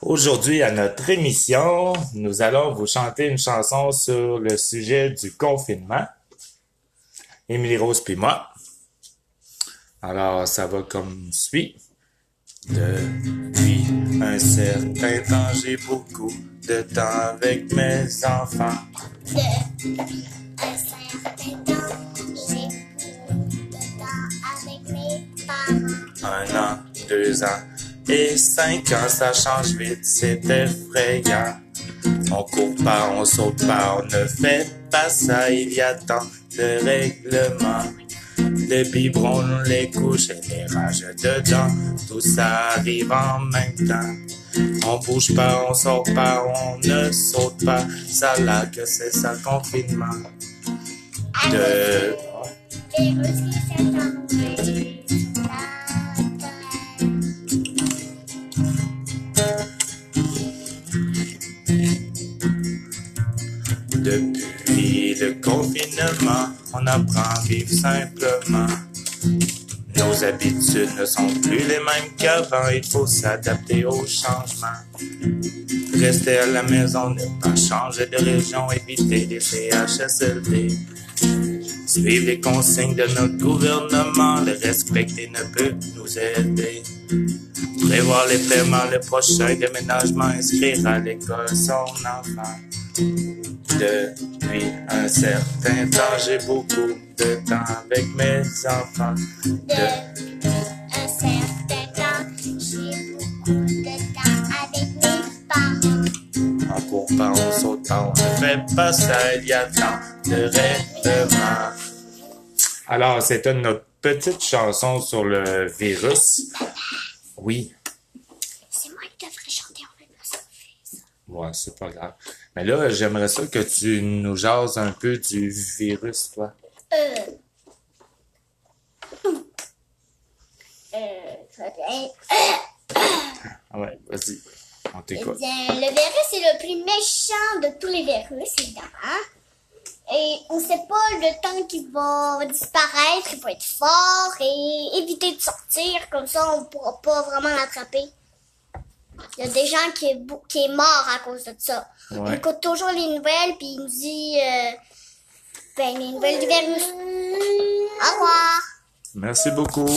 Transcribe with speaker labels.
Speaker 1: Aujourd'hui, à notre émission, nous allons vous chanter une chanson sur le sujet du confinement. Émilie Rose puis moi. Alors, ça va comme suit. Depuis un certain temps, j'ai beaucoup de temps avec mes enfants.
Speaker 2: Un
Speaker 1: an, deux ans et cinq ans, ça change vite, c'est effrayant. On court pas, on saute pas, on ne fait pas ça, il y a tant de règlements. Les biberons, les couches et les rages dedans, tout ça arrive en même temps. On bouge pas, on sort pas, on ne saute pas, ça là que c'est ça confinement. De... Depuis le confinement, on apprend à vivre simplement. Nos habitudes ne sont plus les mêmes qu'avant, il faut s'adapter aux changements. Rester à la maison, ne pas changer de région, éviter les CHSLD. Suivre les consignes de notre gouvernement, les respecter ne peut nous aider. Prévoir les paiements, le prochain déménagement, inscrire à l'école son enfant. Depuis un certain temps, j'ai beaucoup de temps avec mes enfants. De-
Speaker 2: Depuis un certain temps, j'ai beaucoup de temps avec mes parents.
Speaker 1: en saute pas, on ne fait pas ça, il y a tant de règlements. Alors, c'était notre petite chanson sur le virus. Oui,
Speaker 2: C'est moi qui devrais chanter en que ça.
Speaker 1: Ouais, c'est pas grave. Mais là, j'aimerais ça que tu nous jases un peu du virus, toi.
Speaker 2: Euh. Euh.
Speaker 1: Ah ouais, vas-y, on
Speaker 2: Eh
Speaker 1: t'écoute.
Speaker 2: bien, le virus est le plus méchant de tous les virus, évidemment. Et on sait pas le temps qu'il va disparaître, il faut être fort et éviter de sortir, comme ça on pourra pas vraiment l'attraper. Il y a des gens qui est, qui est mort à cause de ça.
Speaker 1: Ouais.
Speaker 2: On écoute toujours les nouvelles, puis il nous dit euh, ben, les nouvelles du virus. Au revoir!
Speaker 1: Merci beaucoup.